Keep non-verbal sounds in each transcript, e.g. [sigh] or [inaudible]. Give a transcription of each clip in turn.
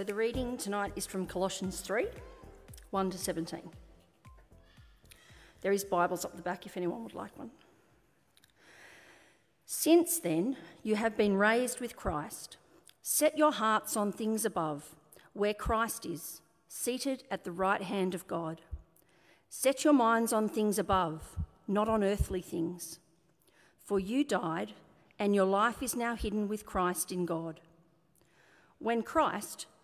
So the reading tonight is from Colossians 3 1 to 17. There is Bibles up the back if anyone would like one. Since then, you have been raised with Christ. Set your hearts on things above, where Christ is, seated at the right hand of God. Set your minds on things above, not on earthly things. For you died, and your life is now hidden with Christ in God. When Christ,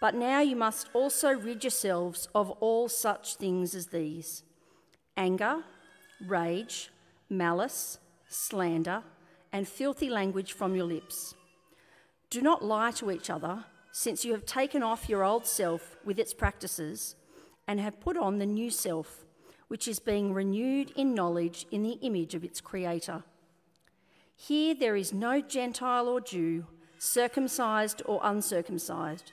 But now you must also rid yourselves of all such things as these anger, rage, malice, slander, and filthy language from your lips. Do not lie to each other, since you have taken off your old self with its practices and have put on the new self, which is being renewed in knowledge in the image of its Creator. Here there is no Gentile or Jew, circumcised or uncircumcised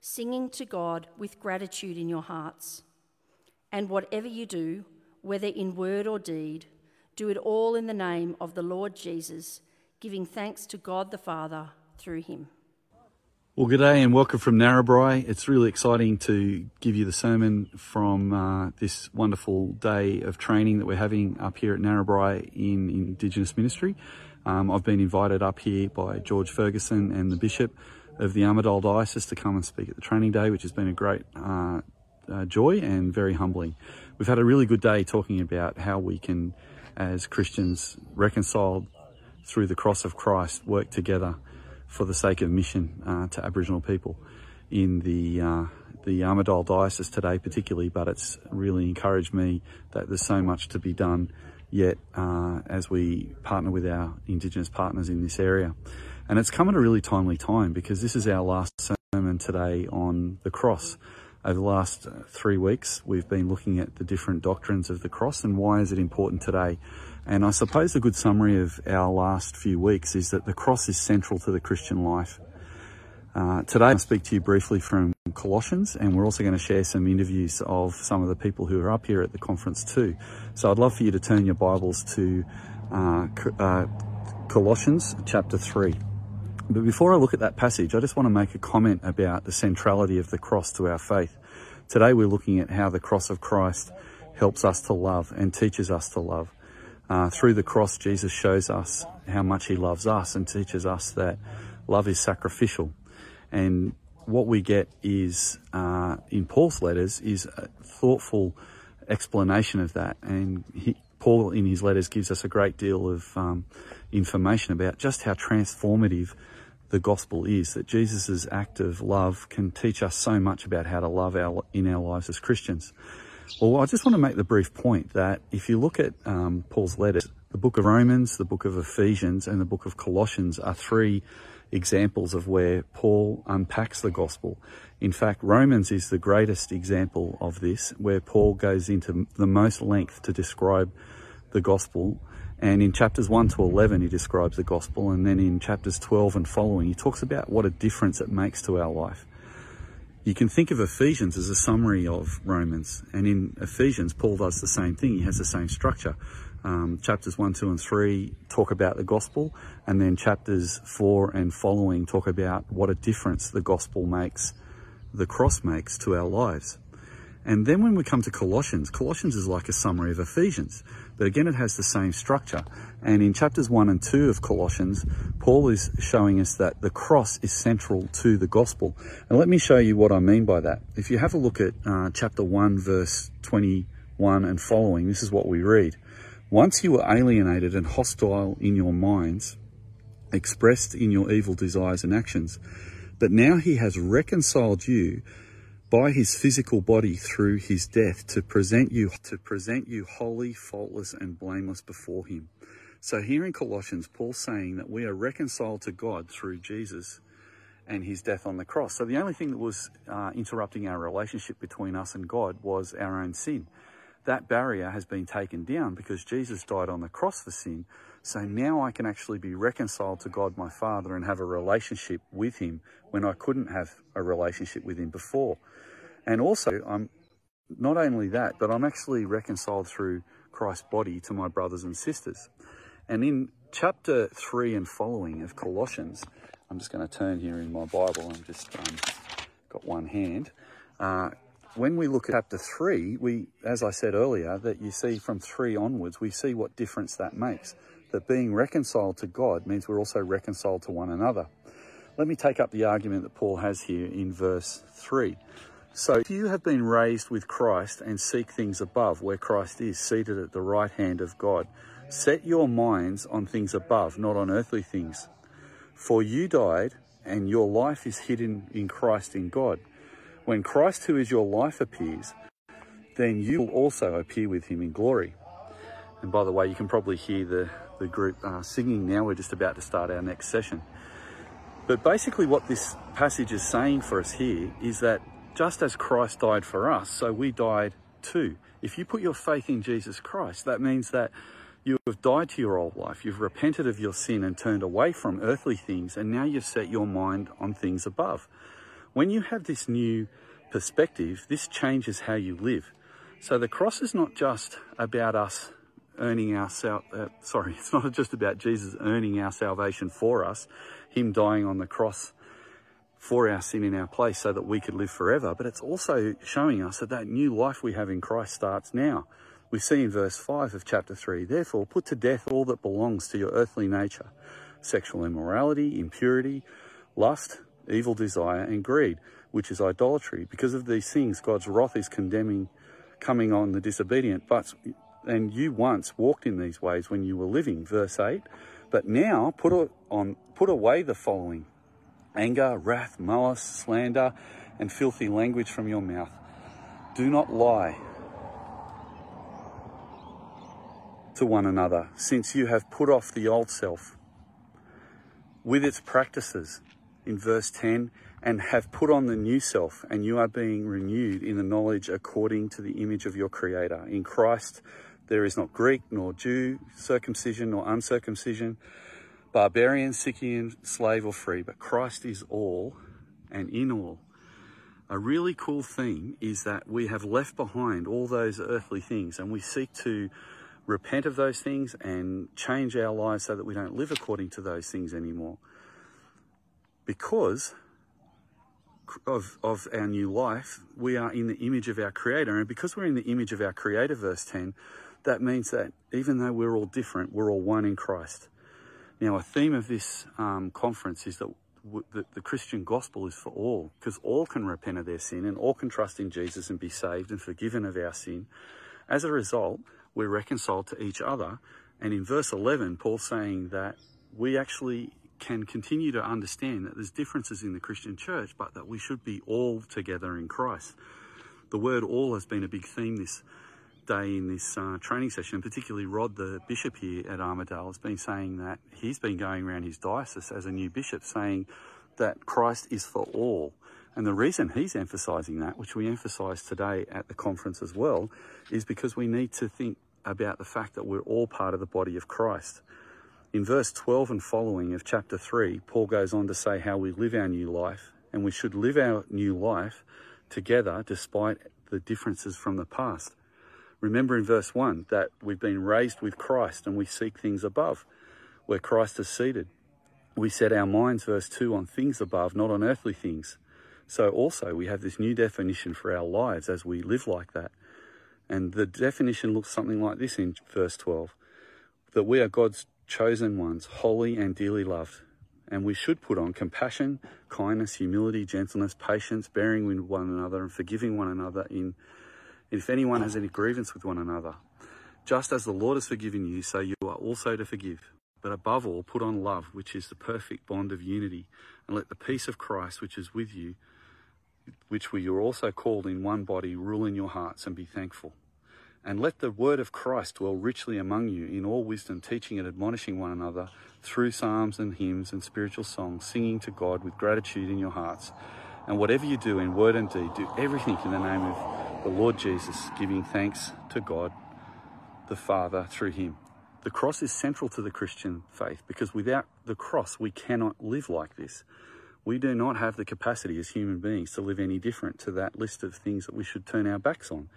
singing to God with gratitude in your hearts. And whatever you do, whether in word or deed, do it all in the name of the Lord Jesus, giving thanks to God the Father through him. Well, good day and welcome from Narrabri. It's really exciting to give you the sermon from uh, this wonderful day of training that we're having up here at Narrabri in Indigenous Ministry. Um, I've been invited up here by George Ferguson and the Bishop of the Armidale Diocese to come and speak at the training day, which has been a great uh, uh, joy and very humbling. We've had a really good day talking about how we can, as Christians, reconciled through the cross of Christ, work together for the sake of mission uh, to Aboriginal people in the uh, the Armidale Diocese today, particularly. But it's really encouraged me that there's so much to be done yet uh, as we partner with our Indigenous partners in this area. And it's come at a really timely time because this is our last sermon today on the cross. Over the last uh, three weeks, we've been looking at the different doctrines of the cross and why is it important today. And I suppose a good summary of our last few weeks is that the cross is central to the Christian life. Uh, today, I'll speak to you briefly from Colossians, and we're also going to share some interviews of some of the people who are up here at the conference too. So I'd love for you to turn your Bibles to uh, uh, Colossians chapter 3. But before I look at that passage, I just want to make a comment about the centrality of the cross to our faith. Today we're looking at how the cross of Christ helps us to love and teaches us to love. Uh, through the cross, Jesus shows us how much he loves us and teaches us that love is sacrificial. And what we get is, uh, in Paul's letters, is a thoughtful explanation of that. And he, Paul, in his letters, gives us a great deal of um, information about just how transformative the gospel is that Jesus' act of love can teach us so much about how to love our, in our lives as Christians. Well, I just want to make the brief point that if you look at um, Paul's letters, the book of Romans, the book of Ephesians, and the book of Colossians are three examples of where Paul unpacks the gospel. In fact, Romans is the greatest example of this, where Paul goes into the most length to describe the gospel and in chapters 1 to 11, he describes the gospel. And then in chapters 12 and following, he talks about what a difference it makes to our life. You can think of Ephesians as a summary of Romans, and in Ephesians, Paul does the same thing. He has the same structure. Um, chapters 1, 2, and 3 talk about the gospel, and then chapters 4 and following talk about what a difference the gospel makes, the cross makes to our lives. And then when we come to Colossians, Colossians is like a summary of Ephesians, but again, it has the same structure. And in chapters 1 and 2 of Colossians, Paul is showing us that the cross is central to the gospel. And let me show you what I mean by that. If you have a look at uh, chapter 1, verse 21 and following, this is what we read. Once you were alienated and hostile in your minds, expressed in your evil desires and actions, but now he has reconciled you by his physical body through his death to present you to present you holy, faultless and blameless before him. So here in Colossians, Paul's saying that we are reconciled to God through Jesus and his death on the cross. So the only thing that was uh, interrupting our relationship between us and God was our own sin. That barrier has been taken down because Jesus died on the cross for sin. So now I can actually be reconciled to God my Father and have a relationship with him when I couldn't have a relationship with him before. And also, I'm not only that, but I'm actually reconciled through Christ's body to my brothers and sisters. And in chapter 3 and following of Colossians, I'm just going to turn here in my Bible I've just um, got one hand. Uh, when we look at chapter 3, we, as I said earlier, that you see from 3 onwards, we see what difference that makes. That being reconciled to God means we're also reconciled to one another. Let me take up the argument that Paul has here in verse 3. So if you have been raised with Christ and seek things above where Christ is seated at the right hand of God, set your minds on things above, not on earthly things. For you died and your life is hidden in Christ in God. When Christ, who is your life, appears, then you will also appear with him in glory. And by the way, you can probably hear the, the group uh, singing now. We're just about to start our next session. But basically, what this passage is saying for us here is that just as Christ died for us, so we died too. If you put your faith in Jesus Christ, that means that you have died to your old life. You've repented of your sin and turned away from earthly things, and now you've set your mind on things above. When you have this new perspective, this changes how you live. So the cross is not just about us earning our uh, sorry, [laughs] it's not just about Jesus earning our salvation for us, him dying on the cross for our sin in our place so that we could live forever. But it's also showing us that that new life we have in Christ starts now. We see in verse 5 of chapter 3, therefore put to death all that belongs to your earthly nature sexual immorality, impurity, lust, evil desire, and greed, which is idolatry. Because of these things, God's wrath is condemning, coming on the disobedient. But and you once walked in these ways when you were living, verse 8. But now put on put away the following anger, wrath, malice, slander, and filthy language from your mouth. Do not lie to one another, since you have put off the old self with its practices, in verse 10, and have put on the new self, and you are being renewed in the knowledge according to the image of your Creator. In Christ, there is not Greek nor Jew, circumcision nor uncircumcision barbarian, Scythian, slave or free, but Christ is all and in all. A really cool thing is that we have left behind all those earthly things and we seek to repent of those things and change our lives so that we don't live according to those things anymore. Because of, of our new life, we are in the image of our Creator. And because we're in the image of our Creator, verse 10, that means that even though we're all different, we're all one in Christ. Now, a theme of this um, conference is that the, the Christian gospel is for all, because all can repent of their sin and all can trust in Jesus and be saved and forgiven of our sin. As a result, we're reconciled to each other. And in verse 11, Paul's saying that we actually can continue to understand that there's differences in the Christian church, but that we should be all together in Christ. The word all has been a big theme this day in this uh, training session, and particularly Rod, the bishop here at Armidale, has been saying that he's been going around his diocese as a new bishop saying that Christ is for all. And the reason he's emphasizing that, which we emphasize today at the conference as well, is because we need to think about the fact that we're all part of the body of Christ. In verse 12 and following of chapter 3, Paul goes on to say how we live our new life and we should live our new life together despite the differences from the past. Remember in verse 1 that we've been raised with Christ and we seek things above, where Christ is seated. We set our minds, verse 2, on things above, not on earthly things. So also we have this new definition for our lives as we live like that. And the definition looks something like this in verse 12 that we are God's chosen ones, holy and dearly loved. And we should put on compassion, kindness, humility, gentleness, patience, bearing with one another, and forgiving one another in if anyone has any grievance with one another. Just as the Lord has forgiven you, so you are also to forgive. But above all, put on love, which is the perfect bond of unity, and let the peace of Christ, which is with you, which we are also called in one body, rule in your hearts and be thankful. And let the word of Christ dwell richly among you in all wisdom, teaching and admonishing one another through psalms and hymns and spiritual songs, singing to God with gratitude in your hearts. And whatever you do in word and deed, do everything in the name of the Lord Jesus, giving thanks to God the Father through him. The cross is central to the Christian faith because without the cross, we cannot live like this. We do not have the capacity as human beings to live any different to that list of things that we should turn our backs on.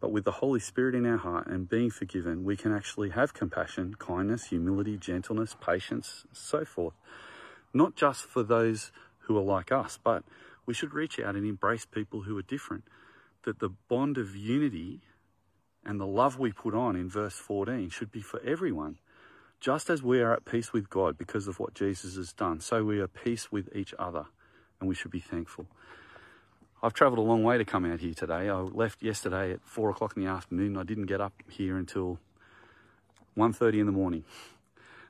But with the Holy Spirit in our heart and being forgiven, we can actually have compassion, kindness, humility, gentleness, patience, so forth. Not just for those who are like us, but we should reach out and embrace people who are different. That the bond of unity and the love we put on in verse 14 should be for everyone. Just as we are at peace with God because of what Jesus has done, so we are at peace with each other, and we should be thankful. I've travelled a long way to come out here today. I left yesterday at four o'clock in the afternoon. I didn't get up here until 1.30 in the morning.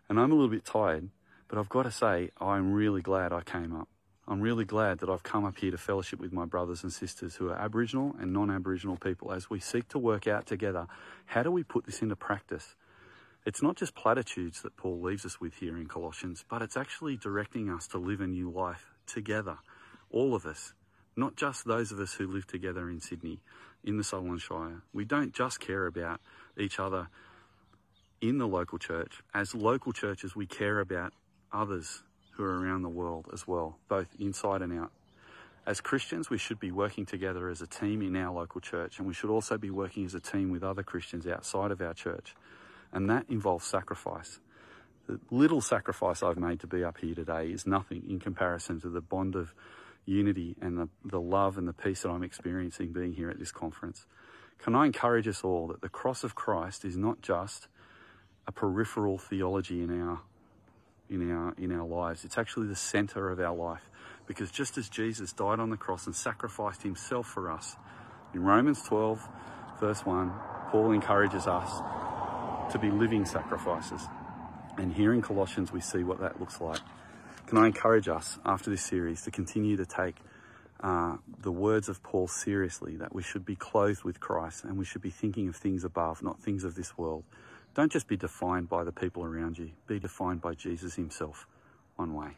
And I'm a little bit tired, but I've got to say, I'm really glad I came up. I'm really glad that I've come up here to fellowship with my brothers and sisters who are Aboriginal and non Aboriginal people as we seek to work out together how do we put this into practice. It's not just platitudes that Paul leaves us with here in Colossians, but it's actually directing us to live a new life together, all of us, not just those of us who live together in Sydney, in the Sutherland Shire. We don't just care about each other in the local church. As local churches, we care about others who are around the world as well, both inside and out. As Christians, we should be working together as a team in our local church, and we should also be working as a team with other Christians outside of our church and that involves sacrifice. The little sacrifice I've made to be up here today is nothing in comparison to the bond of unity and the, the love and the peace that I'm experiencing being here at this conference. Can I encourage us all that the cross of Christ is not just a peripheral theology in our in our in our lives. It's actually the center of our life. Because just as Jesus died on the cross and sacrificed himself for us, in Romans 12, verse 1, Paul encourages us to be living sacrifices. And here in Colossians, we see what that looks like. Can I encourage us after this series to continue to take uh, the words of Paul seriously, that we should be clothed with Christ and we should be thinking of things above, not things of this world. Don't just be defined by the people around you, be defined by Jesus himself. One way.